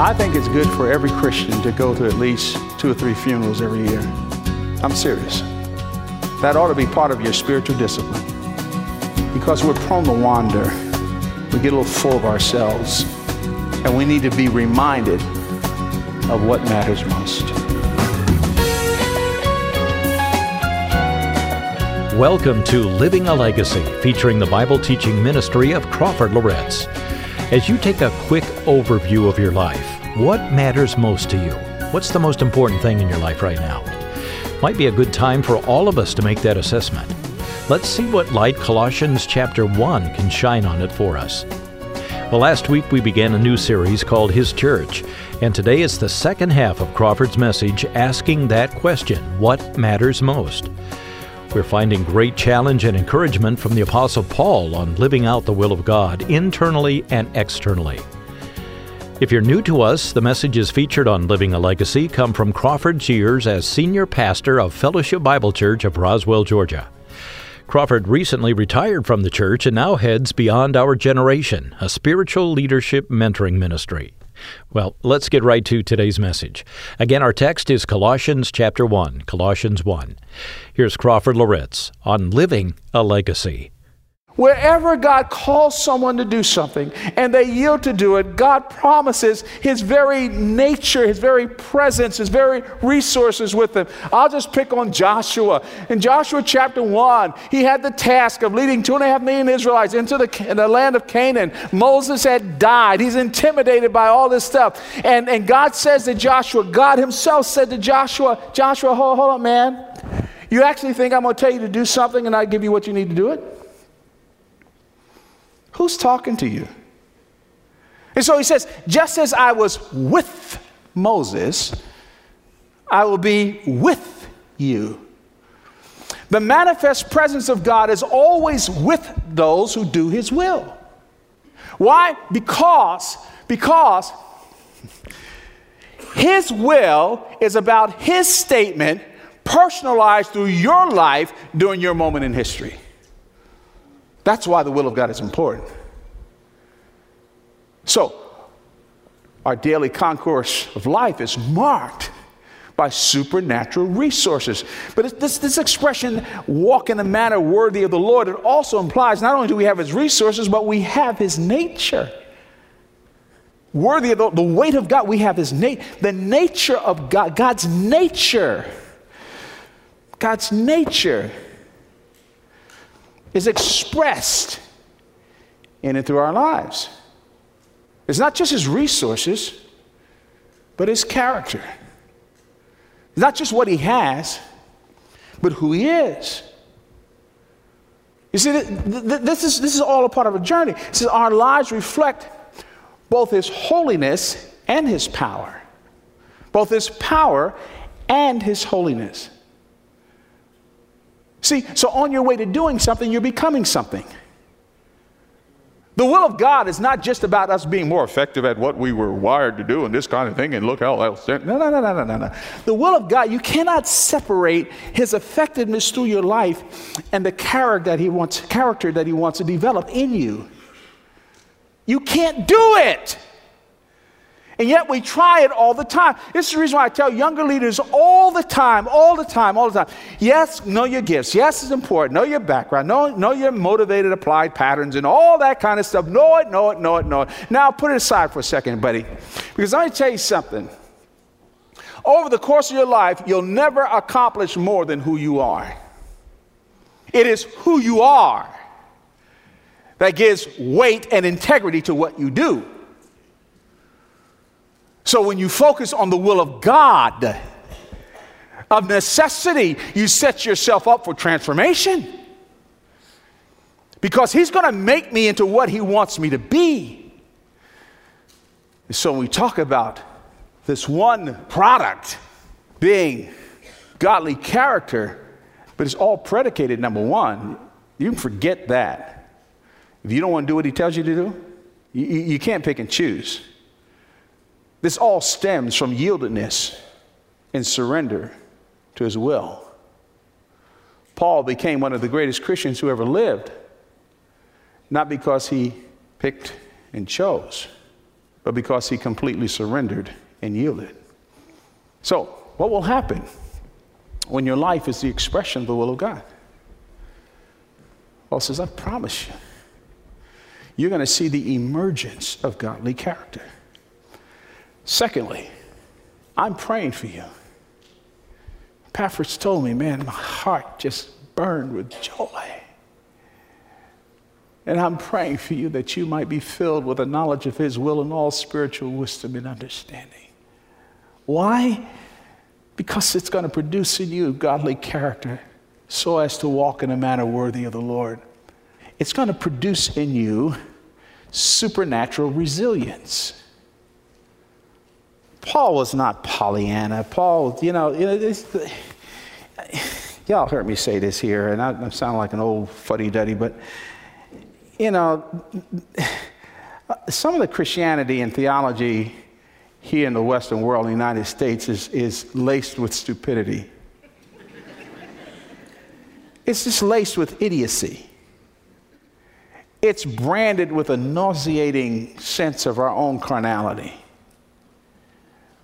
I think it's good for every Christian to go to at least two or three funerals every year. I'm serious. That ought to be part of your spiritual discipline. Because we're prone to wander. We get a little full of ourselves. And we need to be reminded of what matters most. Welcome to Living a Legacy, featuring the Bible teaching ministry of Crawford Loritts. As you take a quick overview of your life, what matters most to you? What's the most important thing in your life right now? Might be a good time for all of us to make that assessment. Let's see what light Colossians chapter 1 can shine on it for us. Well, last week we began a new series called His Church, and today is the second half of Crawford's message asking that question what matters most? We're finding great challenge and encouragement from the Apostle Paul on living out the will of God internally and externally. If you're new to us, the messages featured on Living a Legacy come from Crawford's years as senior pastor of Fellowship Bible Church of Roswell, Georgia. Crawford recently retired from the church and now heads Beyond Our Generation, a spiritual leadership mentoring ministry. Well, let's get right to today's message. Again, our text is Colossians chapter 1, Colossians 1. Here's Crawford Loritts on living a legacy. Wherever God calls someone to do something and they yield to do it, God promises His very nature, His very presence, His very resources with them. I'll just pick on Joshua. In Joshua chapter 1, he had the task of leading two and a half million Israelites into the, the land of Canaan. Moses had died. He's intimidated by all this stuff. And, and God says to Joshua, God Himself said to Joshua, Joshua, hold, hold on, man. You actually think I'm going to tell you to do something and I give you what you need to do it? Who's talking to you? And so he says, just as I was with Moses, I will be with you. The manifest presence of God is always with those who do his will. Why? Because, because his will is about his statement personalized through your life during your moment in history. That's why the will of God is important. So, our daily concourse of life is marked by supernatural resources. But this, this expression, walk in a manner worthy of the Lord, it also implies not only do we have his resources, but we have his nature. Worthy of the, the weight of God, we have his nature, the nature of God, God's nature. God's nature is expressed in and through our lives. It's not just his resources, but his character. It's not just what he has, but who he is. You see, this is, this is all a part of a journey. It says our lives reflect both his holiness and his power, both his power and his holiness. See, so on your way to doing something, you're becoming something. The will of God is not just about us being more effective at what we were wired to do and this kind of thing and look how else. No, no, no, no, no, no, no. The will of God, you cannot separate his effectiveness through your life and the character that he wants, character that he wants to develop in you. You can't do it. And yet we try it all the time. This is the reason why I tell younger leaders all the time, all the time, all the time. Yes, know your gifts. Yes, it's important. Know your background. Know, know your motivated applied patterns and all that kind of stuff. Know it, know it, know it, know it. Now put it aside for a second, buddy. Because let me tell you something. Over the course of your life, you'll never accomplish more than who you are. It is who you are that gives weight and integrity to what you do. So when you focus on the will of God, of necessity, you set yourself up for transformation. Because He's going to make me into what He wants me to be. So when we talk about this one product being godly character, but it's all predicated, number one, you can forget that. If you don't want to do what He tells you to do, you, you can't pick and choose. This all stems from yieldedness and surrender to his will. Paul became one of the greatest Christians who ever lived, not because he picked and chose, but because he completely surrendered and yielded. So, what will happen when your life is the expression of the will of God? Paul says, I promise you, you're going to see the emergence of godly character. Secondly, I'm praying for you. Epaphras told me, man, my heart just burned with joy. And I'm praying for you that you might be filled with a knowledge of His will and all spiritual wisdom and understanding. Why? Because it's going to produce in you godly character so as to walk in a manner worthy of the Lord. It's going to produce in you supernatural resilience. Paul was not Pollyanna. Paul, you know, you know y'all heard me say this here, and I, I sound like an old fuddy duddy, but you know, some of the Christianity and theology here in the Western world, in the United States, is, is laced with stupidity. it's just laced with idiocy. It's branded with a nauseating sense of our own carnality.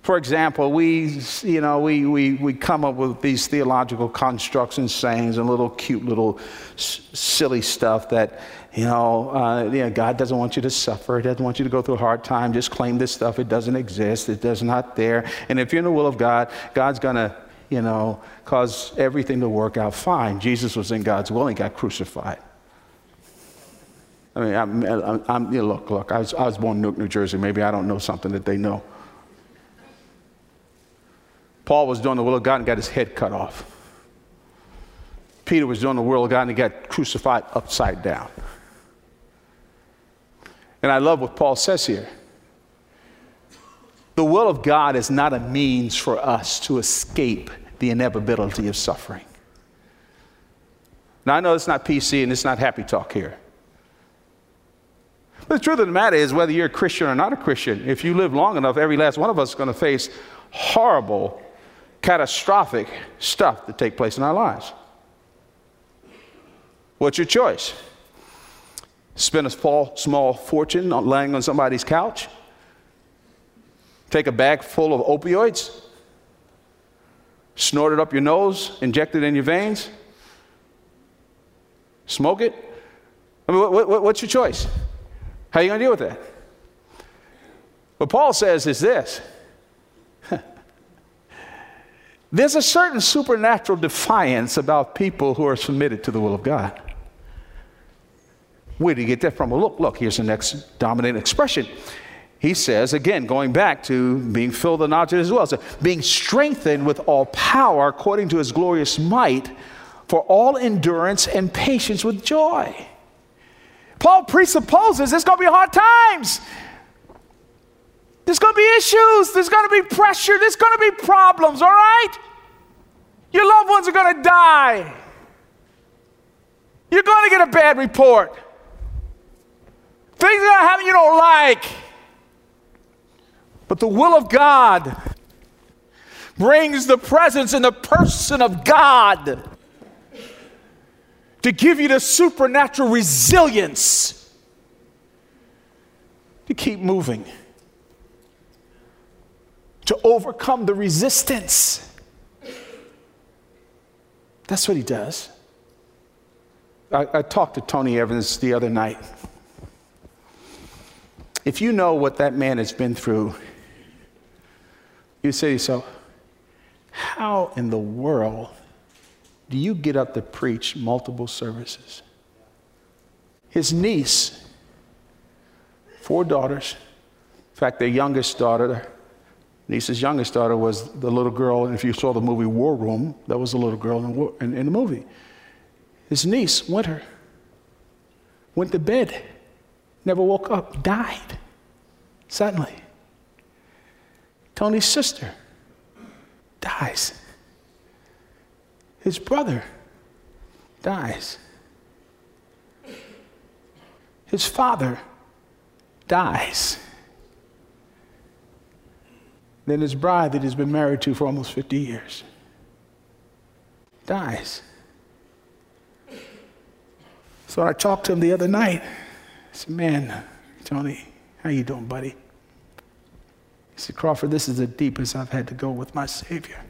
For example, we, you know, we, we, we come up with these theological constructs and sayings and little cute little s- silly stuff that, you know, uh, you know, God doesn't want you to suffer. He doesn't want you to go through a hard time. Just claim this stuff. It doesn't exist. It does not there. And if you're in the will of God, God's going to, you know, cause everything to work out fine. Jesus was in God's will. He got crucified. I mean, I'm, I'm, I'm you know, look, look, I was, I was born in Newark, New Jersey. Maybe I don't know something that they know. Paul was doing the will of God and got his head cut off. Peter was doing the will of God and he got crucified upside down. And I love what Paul says here. The will of God is not a means for us to escape the inevitability of suffering. Now, I know it's not PC and it's not happy talk here. But the truth of the matter is, whether you're a Christian or not a Christian, if you live long enough, every last one of us is going to face horrible catastrophic stuff that take place in our lives. What's your choice? Spend a small, small fortune on laying on somebody's couch? Take a bag full of opioids? Snort it up your nose? Inject it in your veins? Smoke it? I mean, what, what, what's your choice? How are you going to deal with that? What Paul says is this there's a certain supernatural defiance about people who are submitted to the will of God. Where do you get that from? Well, look, look, here's the next dominant expression. He says, again, going back to being filled with the knowledge as well, so being strengthened with all power according to his glorious might for all endurance and patience with joy. Paul presupposes there's going to be hard times. There's going to be issues. There's going to be pressure. There's going to be problems, all right? Your loved ones are going to die. You're going to get a bad report. Things are going to happen you don't like. But the will of God brings the presence and the person of God to give you the supernatural resilience to keep moving to overcome the resistance. That's what he does. I, I, talked to Tony Evans the other night. If you know what that man has been through, you say to yourself, how in the world do you get up to preach multiple services? His niece, four daughters, in fact, their youngest daughter, niece's youngest daughter was the little girl, and if you saw the movie War Room, that was the little girl in, in, in the movie. His niece, Wynter, went to bed, never woke up, died suddenly. Tony's sister dies. His brother dies. His father dies. Then his bride that he's been married to for almost 50 years dies. So I talked to him the other night. I said, man, Tony, how you doing, buddy? He said, Crawford, this is the deepest I've had to go with my Savior.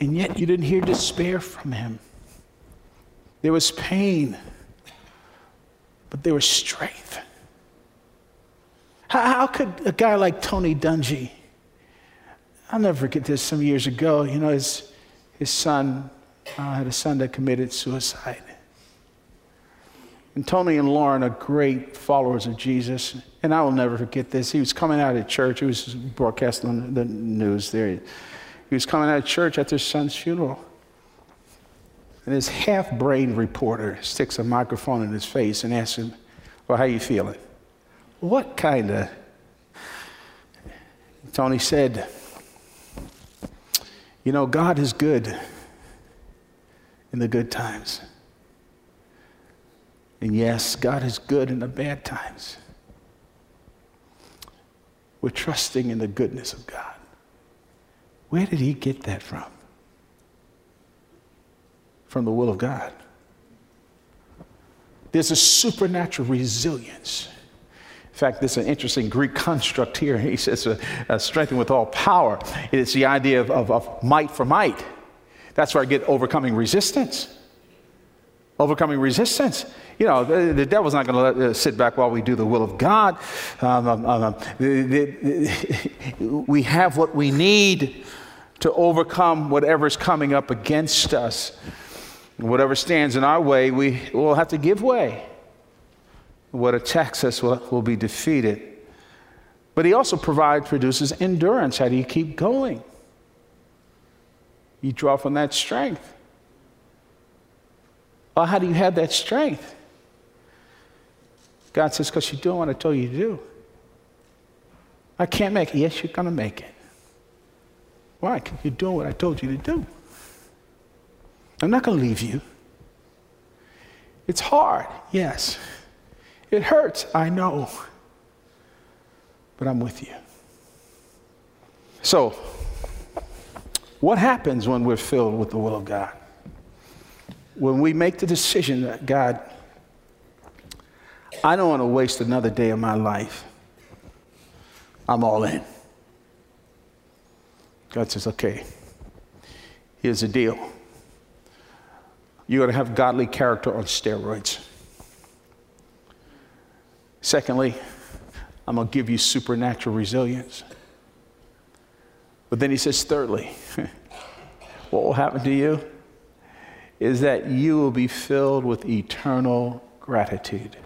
And yet you didn't hear despair from him. There was pain, but there was strength. How, how could a guy like Tony Dungy, I'll never forget this some years ago, you know, his, his son uh, had a son that committed suicide. And Tony and Lauren are great followers of Jesus. And I will never forget this. He was coming out of church. He was broadcasting on the news there. He was coming out of church at their son's funeral. And this half-brained reporter sticks a microphone in his face and asks him, well, how you feeling? What kind of... Tony said, you know, God is good in the good times. And yes, God is good in the bad times. We're trusting in the goodness of God. Where did he get that from? From the will of God. There's a supernatural resilience. Fact, is an interesting Greek construct here. He says, uh, uh, with all power. It's the idea of, of, of might for might. That's where I get overcoming resistance. Overcoming resistance. You know, the, the devil's not going to uh, sit back while we do the will of God. Um, um, um, um the, the, we have what we need to overcome whatever's coming up against us. Whatever stands in our way, we will have to give way. What attacks us will, will be defeated. But he also provides, produces endurance. How do you keep going? You draw from that strength. Well, how do you have that strength? God says, because you're doing what I told you to do. I can't make it. Yes, you're going to make it. Why? Because you're doing what I told you to do. I'm not going to leave you. It's hard, yes. It hurts, I know. But I'm with you. So, what happens when we're filled with the will of God? When we make the decision that, God, I don't want to waste another day of my life. I'm all in. God says, okay, here's the deal. You're going to have godly character on steroids. Secondly, I'm going to give you supernatural resilience. But then he says, thirdly, what will happen to you is that you will be filled with eternal gratitude.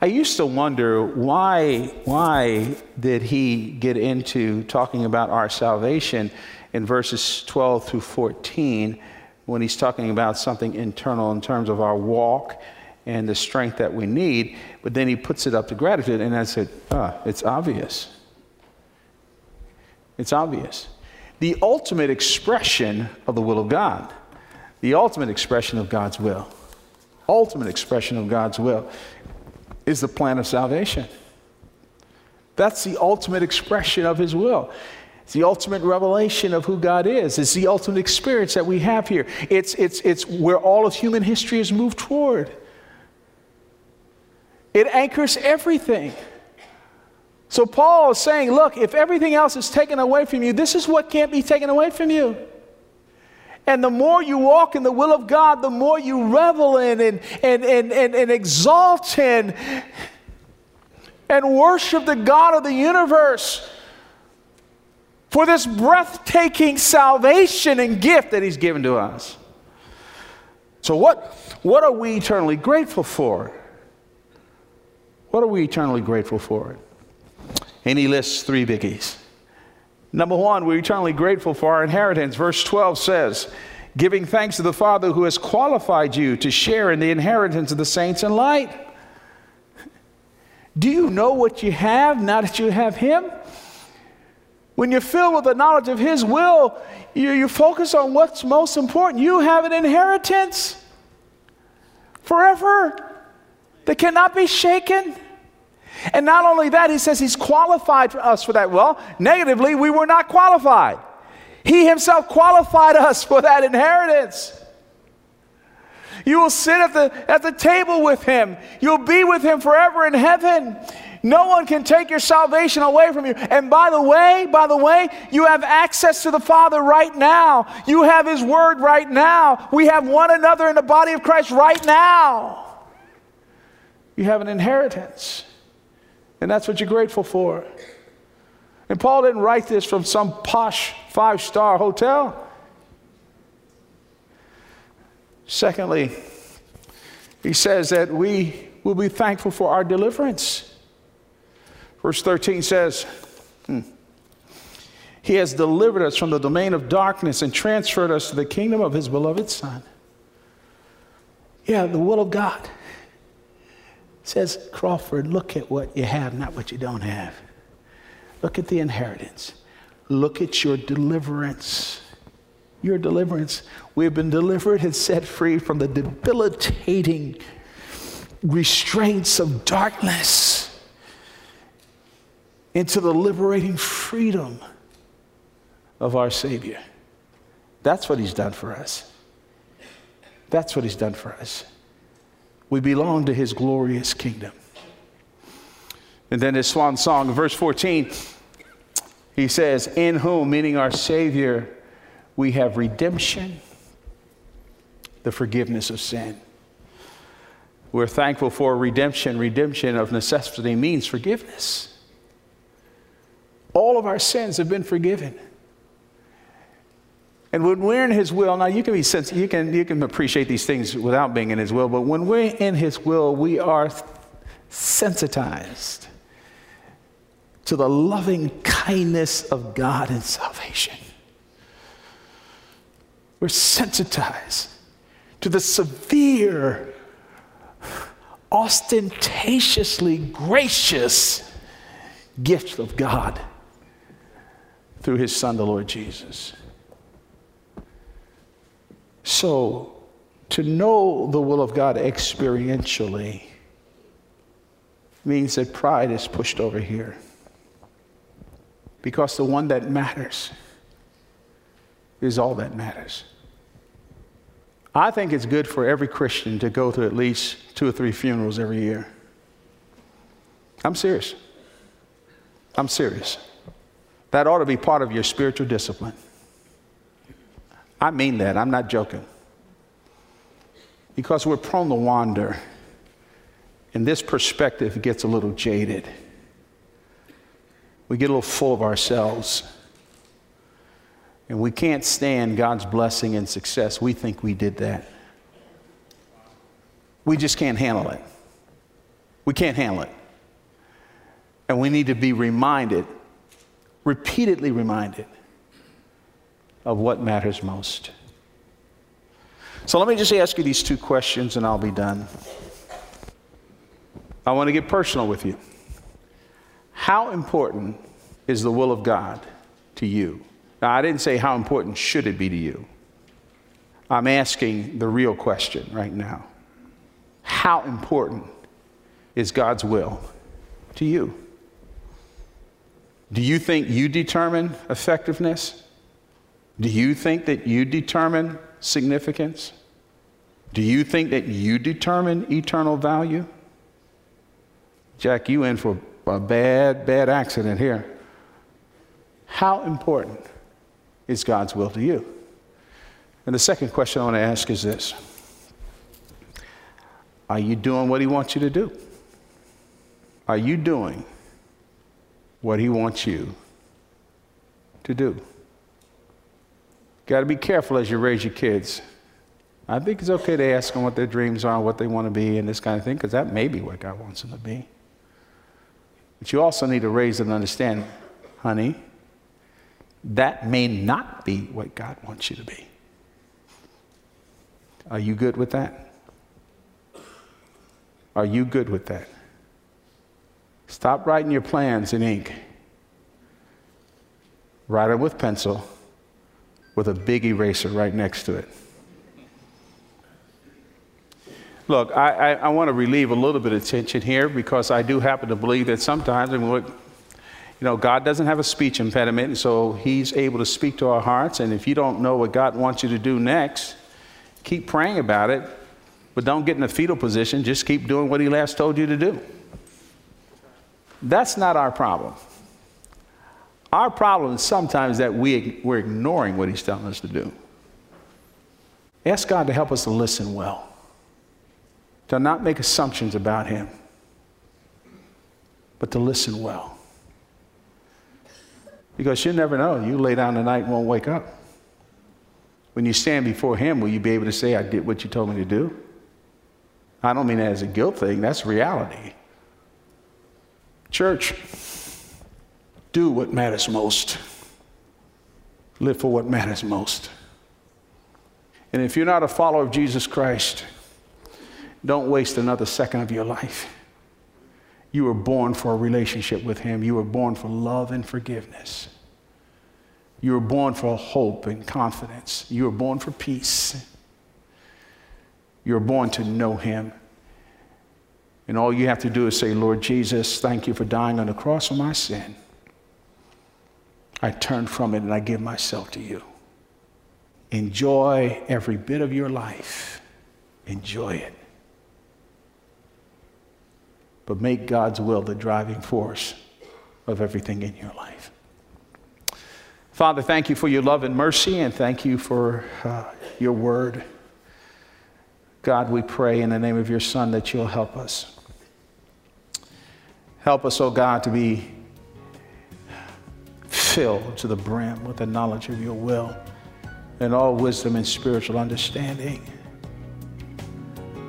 I used to wonder why, why did he get into talking about our salvation in verses 12 through 14 when he's talking about something internal in terms of our walk and the strength that we need, but then he puts it up to gratitude, and I said, ah, it's obvious. It's obvious. The ultimate expression of the will of God, the ultimate expression of God's will, ultimate expression of God's will is the plan of salvation. That's the ultimate expression of His will. It's the ultimate revelation of who God is. It's the ultimate experience that we have here. It's, it's, it's where all of human history has moved toward. It anchors everything. So Paul is saying, look, if everything else is taken away from you, this is what can't be taken away from you. And the more you walk in the will of God, the more you revel in and, and, and, and, and exalt in and worship the God of the universe for this breathtaking salvation and gift that He's given to us. So, what, what are we eternally grateful for? What are we eternally grateful for? And he lists three biggies. Number one, we're eternally grateful for our inheritance. Verse 12 says, giving thanks to the Father who has qualified you to share in the inheritance of the saints in light. Do you know what you have now that you have Him? When you're filled with the knowledge of His will, you, you focus on what's most important. You have an inheritance forever that cannot be shaken. And not only that, he says he's qualified for us for that. Well, negatively, we were not qualified. He himself qualified us for that inheritance. You will sit at the, at the table with him. You'll be with him forever in heaven. No one can take your salvation away from you. And by the way, by the way, you have access to the Father right now. You have His Word right now. We have one another in the body of Christ right now. You have an inheritance. And that's what you're grateful for. And Paul didn't write this from some posh five star hotel. Secondly, he says that we will be thankful for our deliverance. Verse 13 says, hmm, He has delivered us from the domain of darkness and transferred us to the kingdom of His beloved Son. Yeah, the will of God says, Crawford, look at what you have, not what you don't have. Look at the inheritance. Look at your deliverance. Your deliverance. We have been delivered and set free from the debilitating restraints of darkness into the liberating freedom of our Savior. That's what He's done for us. That's what He's done for us. We belong to His glorious kingdom. And then his swan song, verse 14, he says, In whom, meaning our Savior, we have redemption, the forgiveness of sin. We're thankful for redemption. Redemption of necessity means forgiveness. All of our sins have been forgiven. And when we're in His will, now you can be sensitive, you can, you can appreciate these things without being in His will, but when we're in His will, we are sensitized to the loving kindness of God and salvation. We're sensitized to the severe, ostentatiously gracious gift of God through his son, the Lord Jesus. So, to know the will of God experientially means that pride is pushed over here. Because the one that matters is all that matters. I think it's good for every Christian to go to at least two or three funerals every year. I'm serious. I'm serious. That ought to be part of your spiritual discipline. I mean that. I'm not joking. Because we're prone to wander, and this perspective gets a little jaded. We get a little full of ourselves. And we can't stand God's blessing and success. We think we did that. We just can't handle it. We can't handle it. And we need to be reminded repeatedly reminded of what matters most. So let me just ask you these two questions and I'll be done. I want to get personal with you. How important is the will of God to you? Now, I didn't say how important should it be to you. I'm asking the real question right now. How important is God's will to you? Do you think you determine effectiveness? Do you think that you determine significance? Do you think that you determine eternal value? Jack, you in for a bad, bad accident here. How important is God's will to you? And the second question I want to ask is this Are you doing what He wants you to do? Are you doing what He wants you to do. Got to be careful as you raise your kids. I think it's okay to ask them what their dreams are, what they want to be, and this kind of thing, because that may be what God wants them to be. But you also need to raise them understand, honey, that may not be what God wants you to be. Are you good with that? Are you good with that? Stop writing your plans in ink. Write them with pencil with a big eraser right next to it. Look, I, I, I want to relieve a little bit of tension here because I do happen to believe that sometimes, you know, God doesn't have a speech impediment, and so He's able to speak to our hearts. And if you don't know what God wants you to do next, keep praying about it, but don't get in a fetal position. Just keep doing what He last told you to do. That's not our problem. Our problem is sometimes that we, we're ignoring what He's telling us to do. Ask God to help us to listen well, to not make assumptions about Him, but to listen well. Because you never know. You lay down tonight and won't wake up. When you stand before Him, will you be able to say, I did what you told me to do? I don't mean that as a guilt thing, that's reality. Church, do what matters most. Live for what matters most. And if you're not a follower of Jesus Christ, don't waste another second of your life. You were born for a relationship with Him. You were born for love and forgiveness. You were born for hope and confidence. You were born for peace. You were born to know Him. And all you have to do is say, Lord Jesus, thank you for dying on the cross for my sin. I turn from it and I give myself to you. Enjoy every bit of your life. Enjoy it. But make God's will the driving force of everything in your life. Father, thank you for your love and mercy, and thank you for uh, your word. God, we pray in the name of your Son that you'll help us. Help us, oh God, to be filled to the brim with the knowledge of your will and all wisdom and spiritual understanding.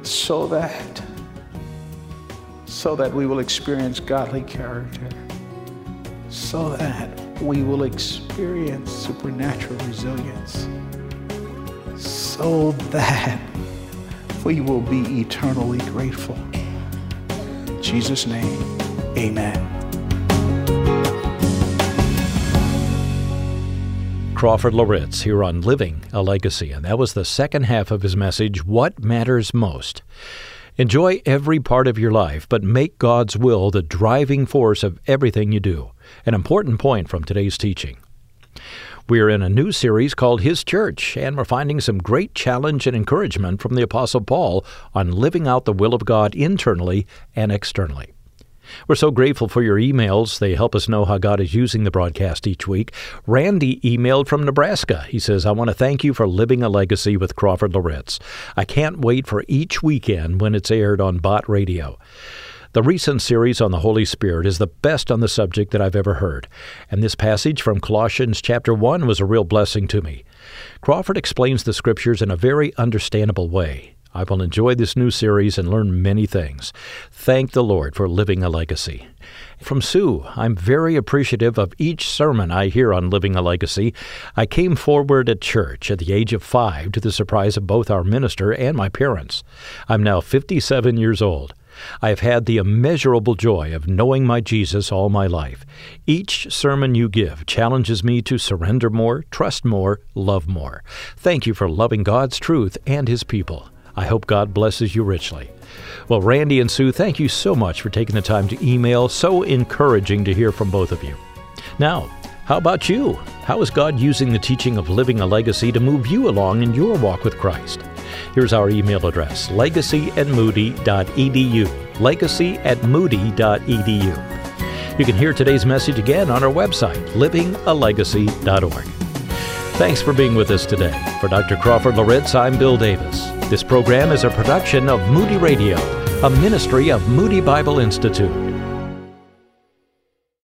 So that so that we will experience godly character. So that we will experience supernatural resilience. So that we will be eternally grateful. In Jesus name amen Crawford Loritts here on Living a Legacy, and that was the second half of his message, What Matters Most. Enjoy every part of your life, but make God's will the driving force of everything you do. An important point from today's teaching. We are in a new series called His Church, and we're finding some great challenge and encouragement from the Apostle Paul on living out the will of God internally and externally. We're so grateful for your emails. They help us know how God is using the broadcast each week. Randy emailed from Nebraska. He says, I want to thank you for living a legacy with Crawford Loritts. I can't wait for each weekend when it's aired on Bot Radio. The recent series on the Holy Spirit is the best on the subject that I've ever heard, and this passage from Colossians chapter 1 was a real blessing to me. Crawford explains the scriptures in a very understandable way. I will enjoy this new series and learn many things. Thank the Lord for living a legacy. From Sue, I'm very appreciative of each sermon I hear on living a legacy. I came forward at church at the age of five to the surprise of both our minister and my parents. I'm now 57 years old. I have had the immeasurable joy of knowing my Jesus all my life. Each sermon you give challenges me to surrender more, trust more, love more. Thank you for loving God's truth and His people. I hope God blesses you richly. Well, Randy and Sue, thank you so much for taking the time to email. So encouraging to hear from both of you. Now, how about you? How is God using the teaching of living a legacy to move you along in your walk with Christ? Here's our email address legacy at moody.edu. Legacy at moody.edu. You can hear today's message again on our website, livingalegacy.org. Thanks for being with us today. For Dr. Crawford Loritts, I'm Bill Davis. This program is a production of Moody Radio, a ministry of Moody Bible Institute.